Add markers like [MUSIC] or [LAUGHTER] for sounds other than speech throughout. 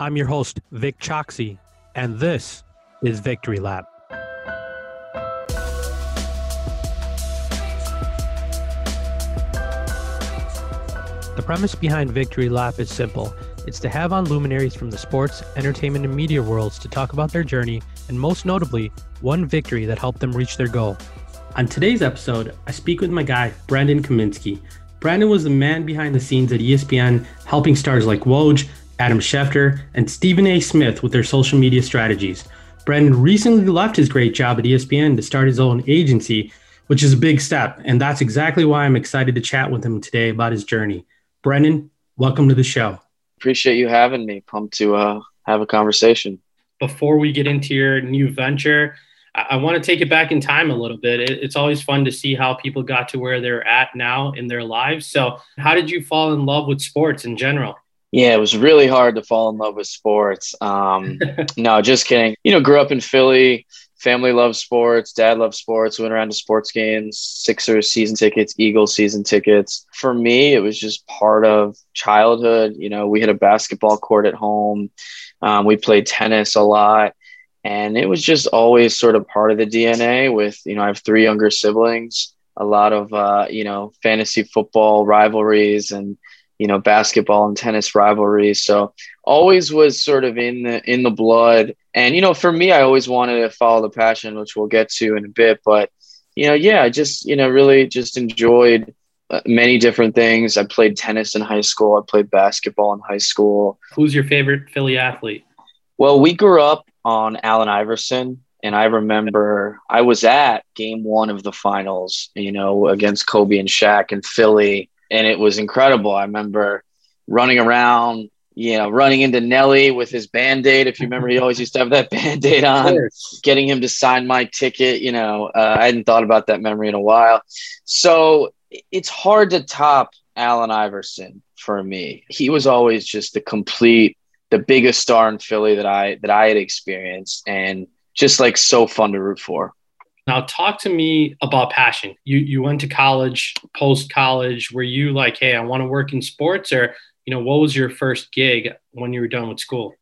I'm your host, Vic Choxy, and this is Victory Lap. The premise behind Victory Lap is simple. It's to have on luminaries from the sports, entertainment, and media worlds to talk about their journey, and most notably, one victory that helped them reach their goal. On today's episode, I speak with my guy, Brandon Kaminsky. Brandon was the man behind the scenes at ESPN, helping stars like Woj, Adam Schefter, and Stephen A. Smith with their social media strategies. Brandon recently left his great job at ESPN to start his own agency, which is a big step. And that's exactly why I'm excited to chat with him today about his journey. Brendan, welcome to the show. Appreciate you having me. Pumped to uh, have a conversation. Before we get into your new venture, I, I want to take it back in time a little bit. It, it's always fun to see how people got to where they're at now in their lives. So, how did you fall in love with sports in general? Yeah, it was really hard to fall in love with sports. Um, [LAUGHS] no, just kidding. You know, grew up in Philly. Family loves sports. Dad loves sports. Went around to sports games, Sixers season tickets, Eagles season tickets. For me, it was just part of childhood. You know, we had a basketball court at home. Um, we played tennis a lot. And it was just always sort of part of the DNA with, you know, I have three younger siblings, a lot of, uh, you know, fantasy football rivalries and, you know basketball and tennis rivalries so always was sort of in the in the blood. And you know for me i always wanted to follow the passion which we'll get to in a bit. But you know yeah i just you know really just enjoyed uh, many different things. I played tennis in high school. I played basketball in high school. Who's your favorite philly athlete? Well we grew up on allen iverson. And I remember I was at game one of the finals, you know, against Kobe and Shaq in Philly and it was incredible. I remember running around, you know, running into Nelly with his band aid. If you remember, he always used to have that [LAUGHS] band aid on, getting him to sign my ticket. You know, uh, I hadn't thought about that memory in a while. So it's hard to top Allen Iverson for me. He was always just the complete, the biggest star in Philly that I that I had experienced, and just like so fun to root for. Now, talk to me about passion. You you went to college, post college. Were you like, hey, I want to work in sports, or you know, what was your first gig when you were done with school?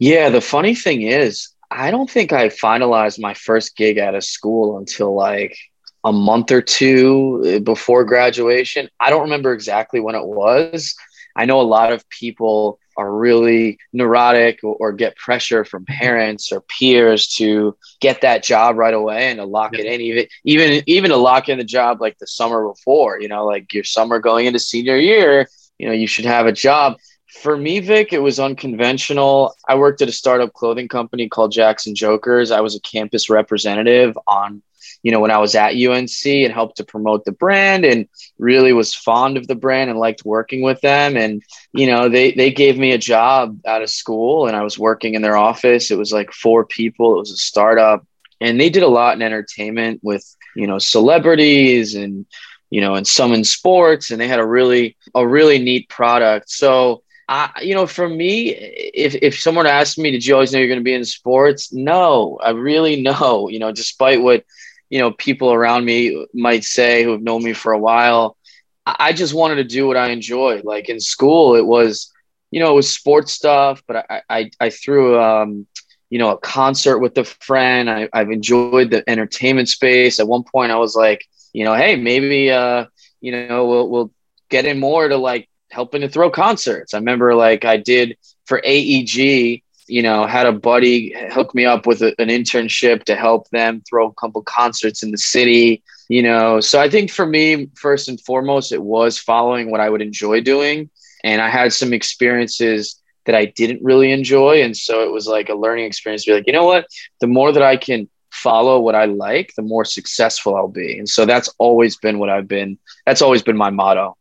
Yeah, the funny thing is, I don't think I finalized my first gig out of school until like a month or two eh, before graduation. I don't remember exactly when it was. I know a lot of people are really neurotic or, or, get pressure from mm-hmm. parents or peers to get that job right away and to lock yeah. it in even even even to lock in the job like the summer before you know like your summer going into senior year you know you should have a job. For me vic it was unconventional. I worked at a startup clothing company called jackson jokers. I was a campus representative on you know, when I was at UNC and helped to promote the brand and really was fond of the brand and liked working with them. And, you know, they, they gave me a job out of school and I was working in their office. It was like four people, it was a startup. And they did a lot in entertainment with, you know, celebrities and, you know, and some in sports. And they had a really, a really neat product. So, I, you know, for me, if, if someone asked me, did you always know you're going to be in sports? No, I really [LAUGHS] know, you know, despite what you know people around me might say who have known me for a while i just wanted to do what i enjoyed. Like in school it was you know it was sports stuff but i i, I threw um you know a concert with a friend. I, i've enjoyed the entertainment space. At one point i was like you know hey maybe uh you know we'll, we'll get in more to like helping to throw concerts. I remember like i did for aeg you know, had a buddy hook me up with a, an internship to help them throw a couple concerts in the city, you know. So I think for me, first and foremost, it was following what I would enjoy doing. And I had some experiences that I didn't really enjoy. And so it was like a learning experience to be like, you know what? The more that I can follow what I like, the more successful I'll be. And so that's always been what I've been, that's always been my motto.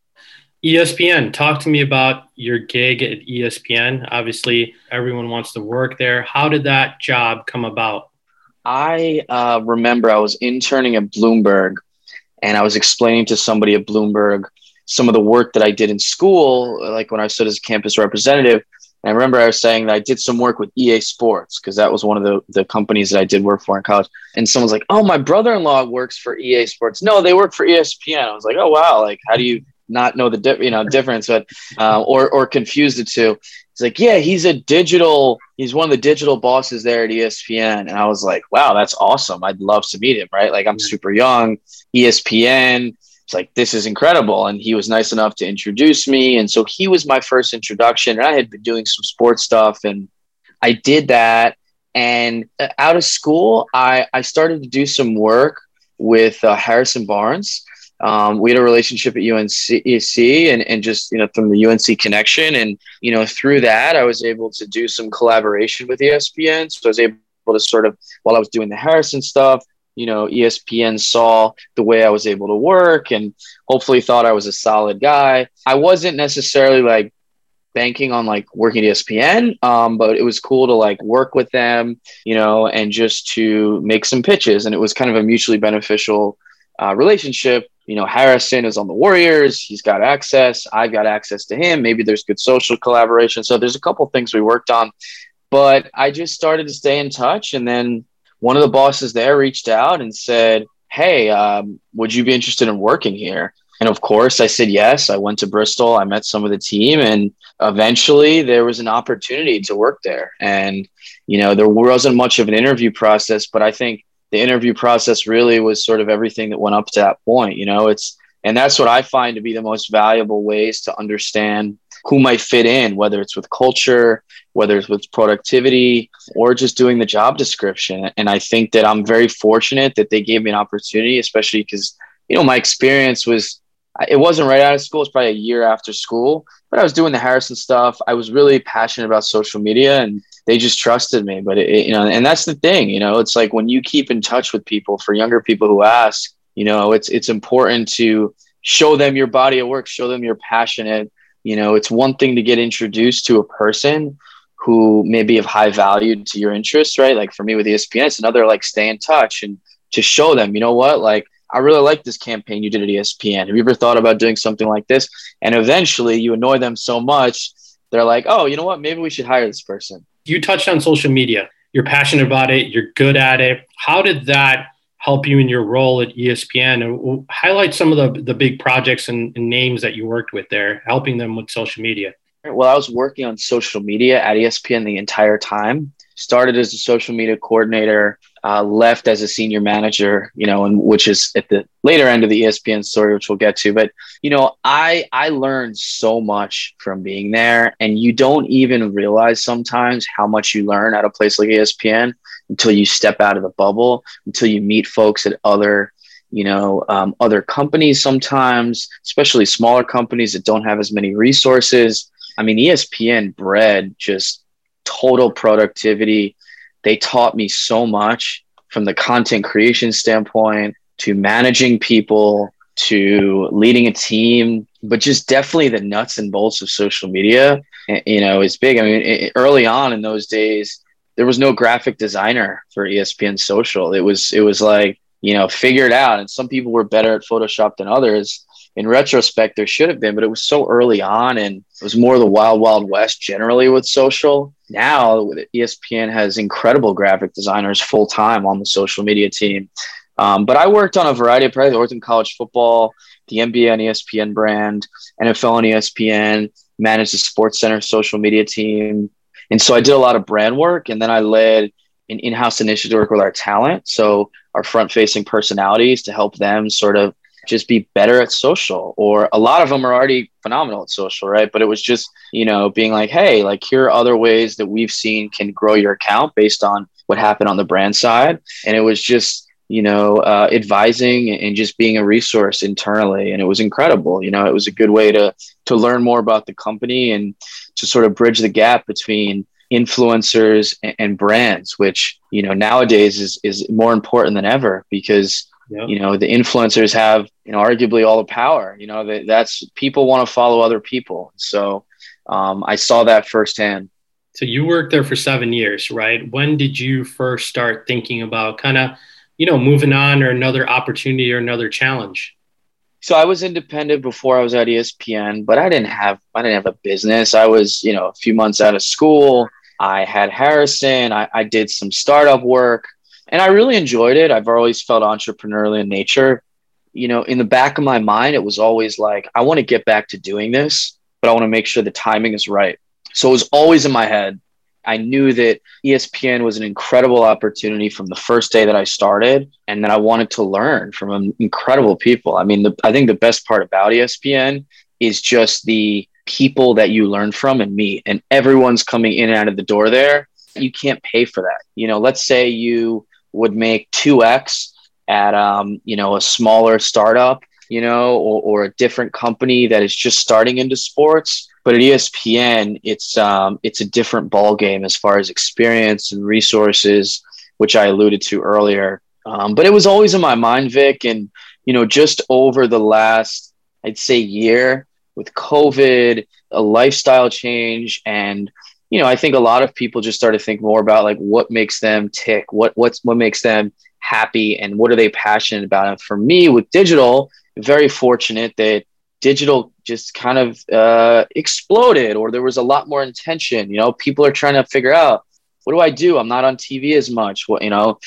ESPN, talk to me about your gig at ESPN. Obviously, everyone wants to work there. How did that job come about? I uh, remember I was interning at Bloomberg and I was explaining to somebody at Bloomberg some of the work that I did in school, like when I stood as a campus representative. And I remember I was saying that I did some work with EA Sports because that was one of the, the companies that I did work for in college. And someone's like, Oh, my brother in law works for EA Sports. No, they work for ESPN. I was like, Oh, wow. Like, how do you not know the di- you know difference, but uh, or or confuse the two. He's like, yeah, he's a digital. He's one of the digital bosses there at ESPN, and I was like, wow, that's awesome. I'd love to meet him. Right, like I'm super young. ESPN. It's like this is incredible, and he was nice enough to introduce me, and so he was my first introduction. And I had been doing some sports stuff, and I did that. And uh, out of school, I I started to do some work with uh, Harrison Barnes um, we had a relationship at UNC and, and just, you know, from the UNC connection. And, you know, through that, I was able to do some collaboration with ESPN. So I was able to sort of, while I was doing the Harrison stuff, you know, ESPN saw the way I was able to work and hopefully thought I was a solid guy. I wasn't necessarily like banking on like working at ESPN, um, but it was cool to like work with them, you know, and just to make some pitches. And it was kind of a mutually beneficial uh, relationship you know, Harrison is on the Warriors. He's got access. I've got access to him. Maybe there's good social collaboration. So there's a couple things we worked on, but I just started to stay in touch. And then one of the bosses there reached out and said, Hey, um, would you be interested in working here? And of course, I said yes. I went to Bristol. I met some of the team, and eventually there was an opportunity to work there. And, you know, there wasn't much of an interview process, but I think the interview process really was sort of everything that went up to that point. You know, it's and that's what I find to be the most valuable ways to understand who might fit in, whether it's with culture, whether it's with productivity, or just doing the job description. And I think that I'm very fortunate that they gave me an opportunity, especially because you know my experience was it wasn't right out of school. It's probably a year after school, but I was doing the Harrison stuff. I was really passionate about social media and they just trusted me. But it, you know, and that's the thing, you know, it's like when you keep in touch with people for younger people who ask, you know, it's, it's important to show them your body of work, show them you're passionate. You know, it's one thing to get introduced to a person who may be of high value to your interests, right? Like for me with ESPN, it's another like stay in touch and to show them, you know what, like I really like this campaign you did at ESPN. Have you ever thought about doing something like this? And eventually you annoy them so much, they're like, oh, you know what? Maybe we should hire this person. You touched on social media. You're passionate about it, you're good at it. How did that help you in your role at ESPN? Highlight some of the, the big projects and, and names that you worked with there, helping them with social media. Well, I was working on social media at ESPN the entire time started as a social media coordinator, uh, left as a senior manager, you know, and which is at the later end of the ESPN story, which we'll get to. But you know, I I learned so much from being there, and you don't even realize sometimes how much you learn at a place like ESPN until you step out of the bubble, until you meet folks at other you know um, other companies sometimes especially smaller companies that don't have as many resources i mean espn bred just total productivity. They taught me so much from the content creation standpoint to managing people to leading a team, but just definitely the nuts and bolts of social media, you know, is big. I mean, early on in those days, there was no graphic designer for ESPN social. It was, it was like, you know, figure it out. And some people were better at Photoshop than others in retrospect, there should have been, but it was so early on and it was more the wild, wild west generally with social. Now, ESPN has incredible graphic designers full time on the social media team. Um, but I worked on a variety of projects. I worked in college football, the NBA and ESPN brand, NFL and ESPN, managed the Sports Center social media team. And so I did a lot of brand work and then I led an in house initiative to work with our talent. So our front facing personalities to help them sort of just be better at social or a lot of them are already phenomenal at social right? But it was just you know being like hey like here are other ways that we've seen can grow your account based on what happened on the brand side. And it was just you know uh, advising and just being a resource internally. And it was incredible you know it was a good way to to learn more about the company and to sort of bridge the gap between influencers and, and brands which you know nowadays is is more important than ever because Yep. You know, the influencers have, you know, arguably all the power. You know, that that's people want to follow other people. So um, I saw that firsthand. So you worked there for seven years, right? When did you first start thinking about kind of, you know, moving on or another opportunity or another challenge? So I was independent before I was at ESPN, but I didn't have I didn't have a business. I was, you know, a few months out of school. I had Harrison. I, I did some startup work and I really enjoyed it. I've always felt entrepreneurial in nature. you know, in the back of my mind, it was always like, I want to get back to doing this, but I want to make sure the timing is right. So it was always in my head. I knew that ESPN was an incredible opportunity from the first day that I started, and that I wanted to learn from incredible people. I mean, the, I think the best part about ESPN is just the people that you learn from and meet, and everyone's coming in and out of the door there. You can't pay for that. You know, let's say you would make 2x at um, you know a smaller startup you know or, or a different company that is just starting into sports. But at espn it's um, it's a different ball game as far as experience and resources which i alluded to earlier. Um, but it was always in my mind vic and you know just over the last i'd say year with covid a lifestyle change and you know i think a lot of people just started to think more about like what makes them tick what what's what makes them happy and what are they passionate about. And for me with digital very fortunate that digital just kind of uh, exploded or there was a lot more intention. You know people are trying to figure out what do i do? I'm not on tv as much. What you know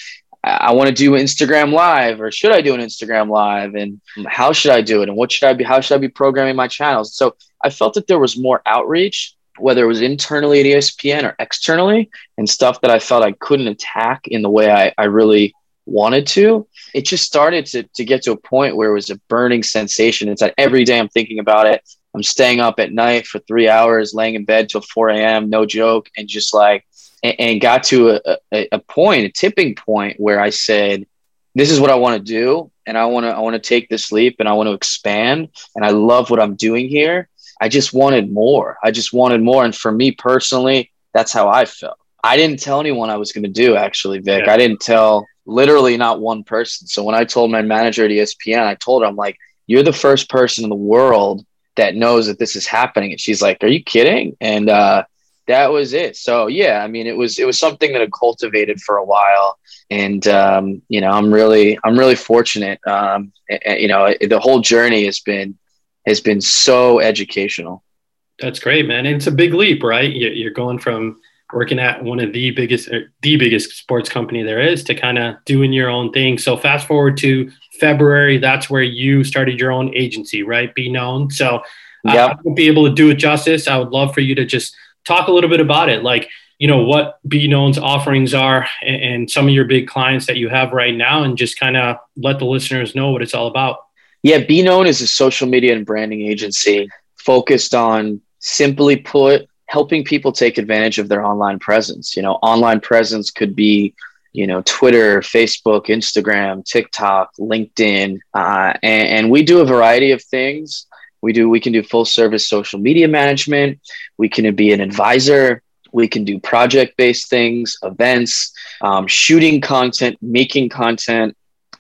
I want to do instagram live or should i do an instagram live? And how should i do it? And what should i be how should i be programming my channels? So i felt that there was more outreach whether it was internally at espn or externally and stuff that i felt i couldn't attack in the way i, I really wanted to it just started to, to get to a point where it was a burning sensation. It's like every day i'm thinking about it. I'm staying up at night for three hours laying in bed till 4 a.m no joke and just like and, and got to a, a, a point a tipping point where i said this is what i want to do and i want to i want to take this leap and i want to expand and i love what i'm doing here i just wanted more i just wanted more and for me personally that's how i felt i didn't tell anyone i was going to do actually vic yeah. i didn't tell literally not one person. So when I told my manager at ESPN, I told her, I'm like, you're the first person in the world that knows that this is happening. And she's like, are you kidding? And uh, that was it. So yeah, I mean, it was, it was something that I cultivated for a while. And, um, you know, I'm really, I'm really fortunate. Um, and, you know, the whole journey has been, has been so educational. That's great, man. It's a big leap, right? You're going from working at one of the biggest the biggest sports company there is to kind of doing your own thing so fast forward to february that's where you started your own agency right be known so uh, yep. i won't be able to do it justice i would love for you to just talk a little bit about it like you know what be known's offerings are and, and some of your big clients that you have right now and just kind of let the listeners know what it's all about yeah be known is a social media and branding agency focused on simply put helping people take advantage of their online presence. You know, online presence could be, you know, Twitter, Facebook, Instagram, TikTok, LinkedIn, uh, and, and we do a variety of things. We do we can do full service social media management. We can be an advisor. We can do project based things, events, um, shooting content, making content,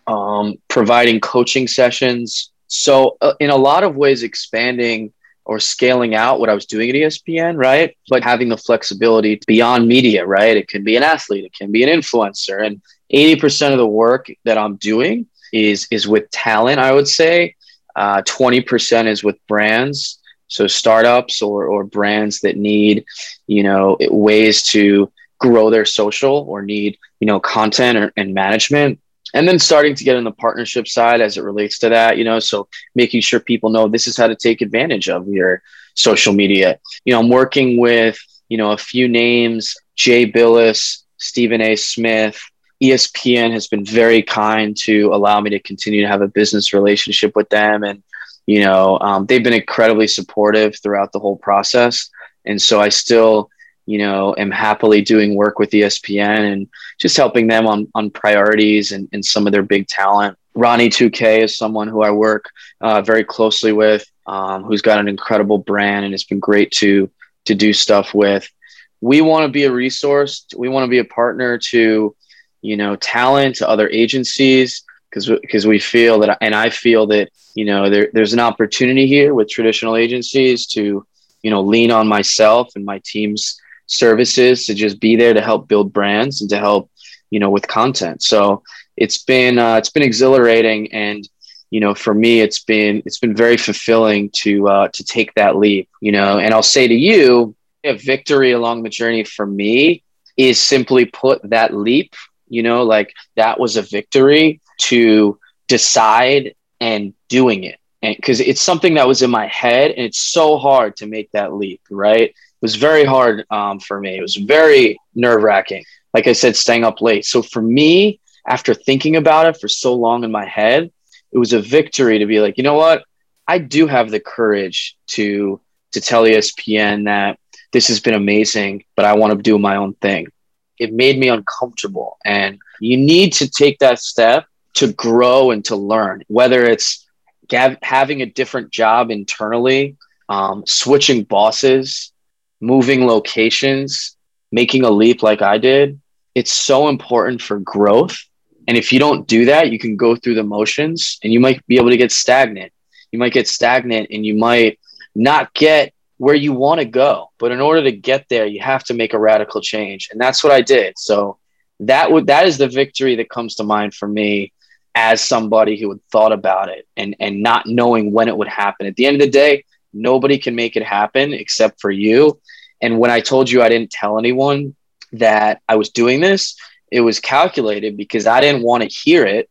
um, providing coaching sessions. So, uh, in a lot of ways, expanding or scaling out what I was doing at ESPN, right? But having the flexibility beyond media, right? It can be an athlete, it can be an influencer, and 80% of the work that I'm doing is is with talent. I would say uh, 20% is with brands, so startups or or brands that need, you know, ways to grow their social or need you know content or, and management and then starting to get on the partnership side as it relates to that you know so making sure people know this is how to take advantage of your social media. You know i'm working with you know a few names Jay Bilas stephen a. Smith. Espn has been very kind to allow me to continue to have a business relationship with them. And you know um, they've been incredibly supportive throughout the whole process. And so i still you know, am happily doing work with ESPN and just helping them on, on priorities and, and some of their big talent. Ronnie 2K is someone who I work uh, very closely with, um, who's got an incredible brand and it's been great to to do stuff with. We want to be a resource. We want to be a partner to, you know, talent, to other agencies, because because we feel that, and I feel that, you know, there, there's an opportunity here with traditional agencies to, you know, lean on myself and my team's services to just be there to help build brands and to help you know with content so it's been uh, it's been exhilarating and you know for me it's been it's been very fulfilling to uh, to take that leap you know and i'll say to you a victory along the journey for me is simply put that leap you know like that was a victory to decide and doing it. And because it's something that was in my head and it's so hard to make that leap, right? Was very hard um, for me. It was very nerve wracking. Like I said, staying up late. So for me, after thinking about it for so long in my head, it was a victory to be like, you know what? I do have the courage to to tell ESPN that this has been amazing, but I want to do my own thing. It made me uncomfortable. And you need to take that step to grow and to learn, whether it's gav- having a different job internally, um, switching bosses, moving locations, making a leap like I did. It's so important for growth. And if you don't do that, you can go through the motions and you might be able to get stagnant. You might get stagnant and you might not get where you want to go. But in order to get there, you have to make a radical change. And that's what I did. So that would that is the victory that comes to mind for me as somebody who had thought about it and and not knowing when it would happen. At the end of the day, nobody can make it happen except for you. And when I told you I didn't tell anyone that I was doing this, it was calculated because I didn't want to hear it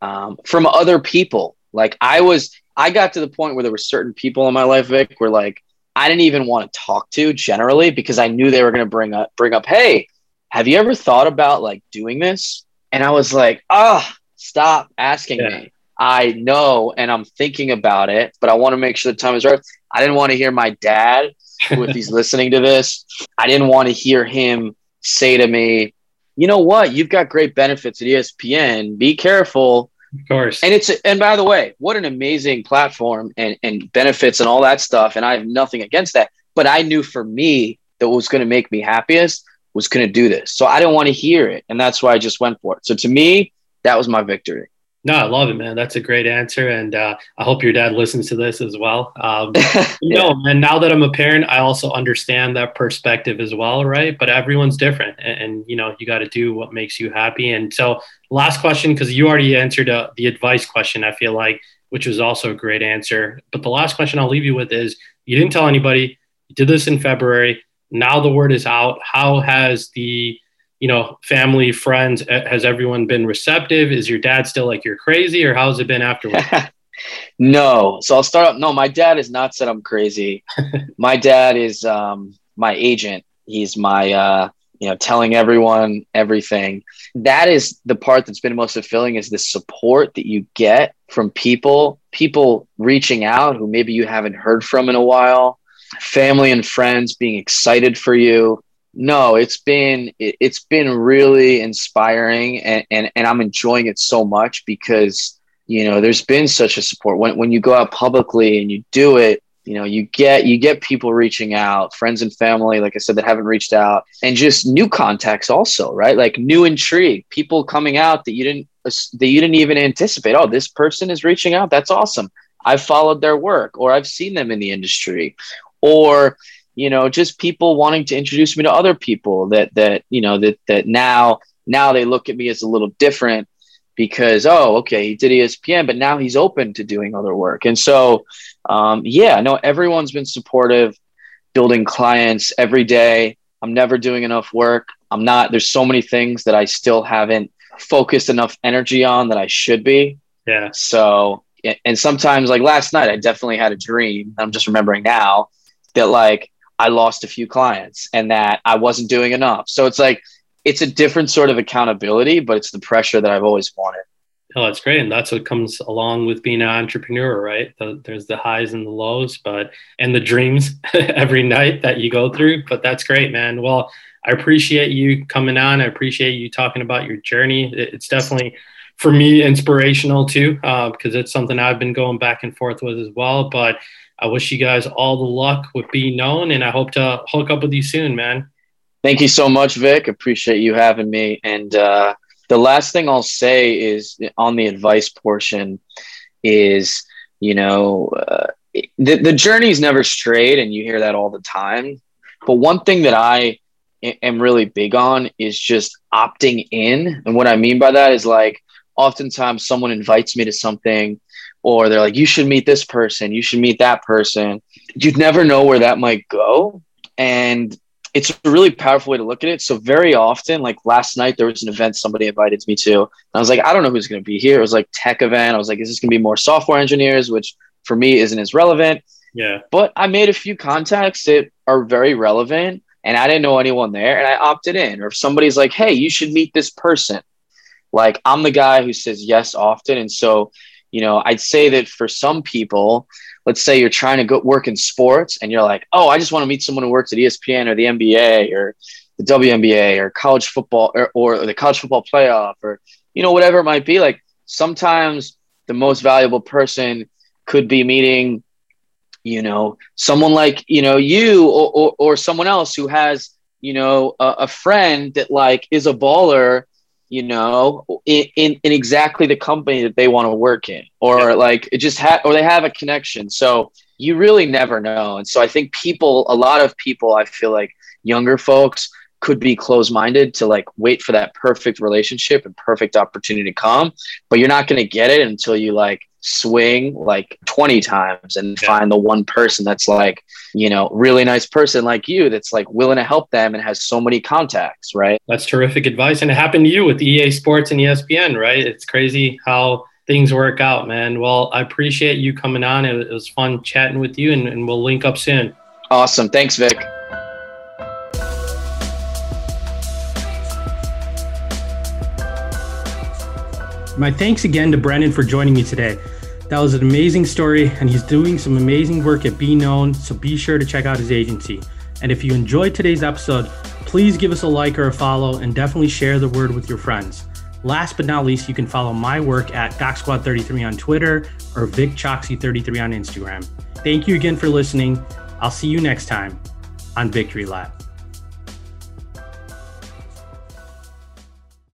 um, from other people. Like I was, I got to the point where there were certain people in my life, Vic, where like I didn't even want to talk to generally because I knew they were going to bring up, bring up, hey, have you ever thought about like doing this? And I was like, oh, stop asking yeah. me. I know and I'm thinking about it, but I want to make sure the time is right. I didn't want to hear my dad, who, if he's listening to this, I didn't want to hear him say to me, you know what? You've got great benefits at ESPN. Be careful. Of course. And it's and by the way, what an amazing platform and, and benefits and all that stuff. And I have nothing against that. But I knew for me that what was going to make me happiest was going to do this. So I didn't want to hear it. And that's why I just went for it. So to me, that was my victory. No, I love it, man. That's a great answer, and uh, I hope your dad listens to this as well. Um, [LAUGHS] yeah. No, and now that I'm a parent, I also understand that perspective as well, right? But everyone's different, and, and you know, you got to do what makes you happy. And so, last question, because you already answered uh, the advice question, I feel like, which was also a great answer. But the last question I'll leave you with is: you didn't tell anybody. You did this in February. Now the word is out. How has the you know, family, friends, has everyone been receptive? Is your dad still like you're crazy, or how's it been afterwards? [LAUGHS] no. So I'll start up. No, my dad has not said I'm crazy. [LAUGHS] my dad is um, my agent. He's my, uh, you know, telling everyone everything. That is the part that's been most fulfilling is the support that you get from people, people reaching out who maybe you haven't heard from in a while, family and friends being excited for you no it's been it, has been really inspiring and, and and i'm enjoying it so much because you know there's been such a support. When, when you go out publicly and you do it you know you get you get people reaching out friends and family like i said that haven't reached out and just new contacts also right? Like new intrigue people coming out that you didn't that you didn't even anticipate oh this person is reaching out that's awesome. I've followed their work or i've seen them in the industry or you know just people wanting to introduce me to other people that that you know that that now now they look at me as a little different because oh okay he did espn but now he's open to doing other work. And so um, yeah no everyone's been supportive building clients every day. I'm never doing enough work. I'm not there's so many things that i still haven't focused enough energy on that i should be. Yeah. So and sometimes like last night i definitely had a dream i'm just remembering now that like I lost a few clients and that I wasn't doing enough. So it's like it's a different sort of accountability, but it's the pressure that I've always wanted. Oh, that's great. And that's what comes along with being an entrepreneur, right? The, there's the highs and the lows, but and the dreams [LAUGHS] every night that you go through. But that's great, man. Well, I appreciate you coming on. I appreciate you talking about your journey. It's definitely for me inspirational too, uh, because it's something I've been going back and forth with as well. But I wish you guys all the luck with being known, and I hope to hook up with you soon, man. Thank you so much, Vic. Appreciate you having me. And uh, the last thing I'll say is on the advice portion is, you know, uh, the, the journey is never straight, and you hear that all the time. But one thing that I am really big on is just opting in. And what I mean by that is like, oftentimes someone invites me to something or they're like, you should meet this person, you should meet that person. You'd never know where that might go. And it's a really powerful way to look at it. So very often, like last night, there was an event somebody invited me to. And I was like, I don't know who's going to be here. It was like tech event. I was like, is this going to be more software engineers, which for me isn't as relevant. Yeah. But I made a few contacts that are very relevant and I didn't know anyone there and I opted in. Or if somebody's like, hey, you should meet this person. Like I'm the guy who says yes often. And so, you know, I'd say that for some people, let's say you're trying to go work in sports and you're like, oh, I just want to meet someone who works at ESPN or the NBA or the WNBA or college football or, or the college football playoff or, you know, whatever it might be. Like sometimes the most valuable person could be meeting, you know, someone like, you know, you or, or, or someone else who has, you know, a, a friend that like is a baller you know, in, in, in, exactly the company that they want to work in, or yeah. like it just had, or they have a connection. So you really never know. And so I think people, a lot of people, I feel like younger folks could be closed minded to like wait for that perfect relationship and perfect opportunity to come, but you're not going to get it until you like swing like 20 times and yeah. find the one person that's like, you know, really nice person like you that's like willing to help them and has so many contacts, right? That's terrific advice. And it happened to you with EA Sports and ESPN, right? It's crazy how things work out, man. Well, I appreciate you coming on. It was fun chatting with you, and, and we'll link up soon. Awesome. Thanks, Vic. My thanks again to Brendan for joining me today. That was an amazing story, and he's doing some amazing work at Be Known, so be sure to check out his agency. And if you enjoyed today's episode, please give us a like or a follow and definitely share the word with your friends. Last but not least, you can follow my work at DocSquad33 on Twitter or VicChoxy33 on Instagram. Thank you again for listening. I'll see you next time on Victory Lap.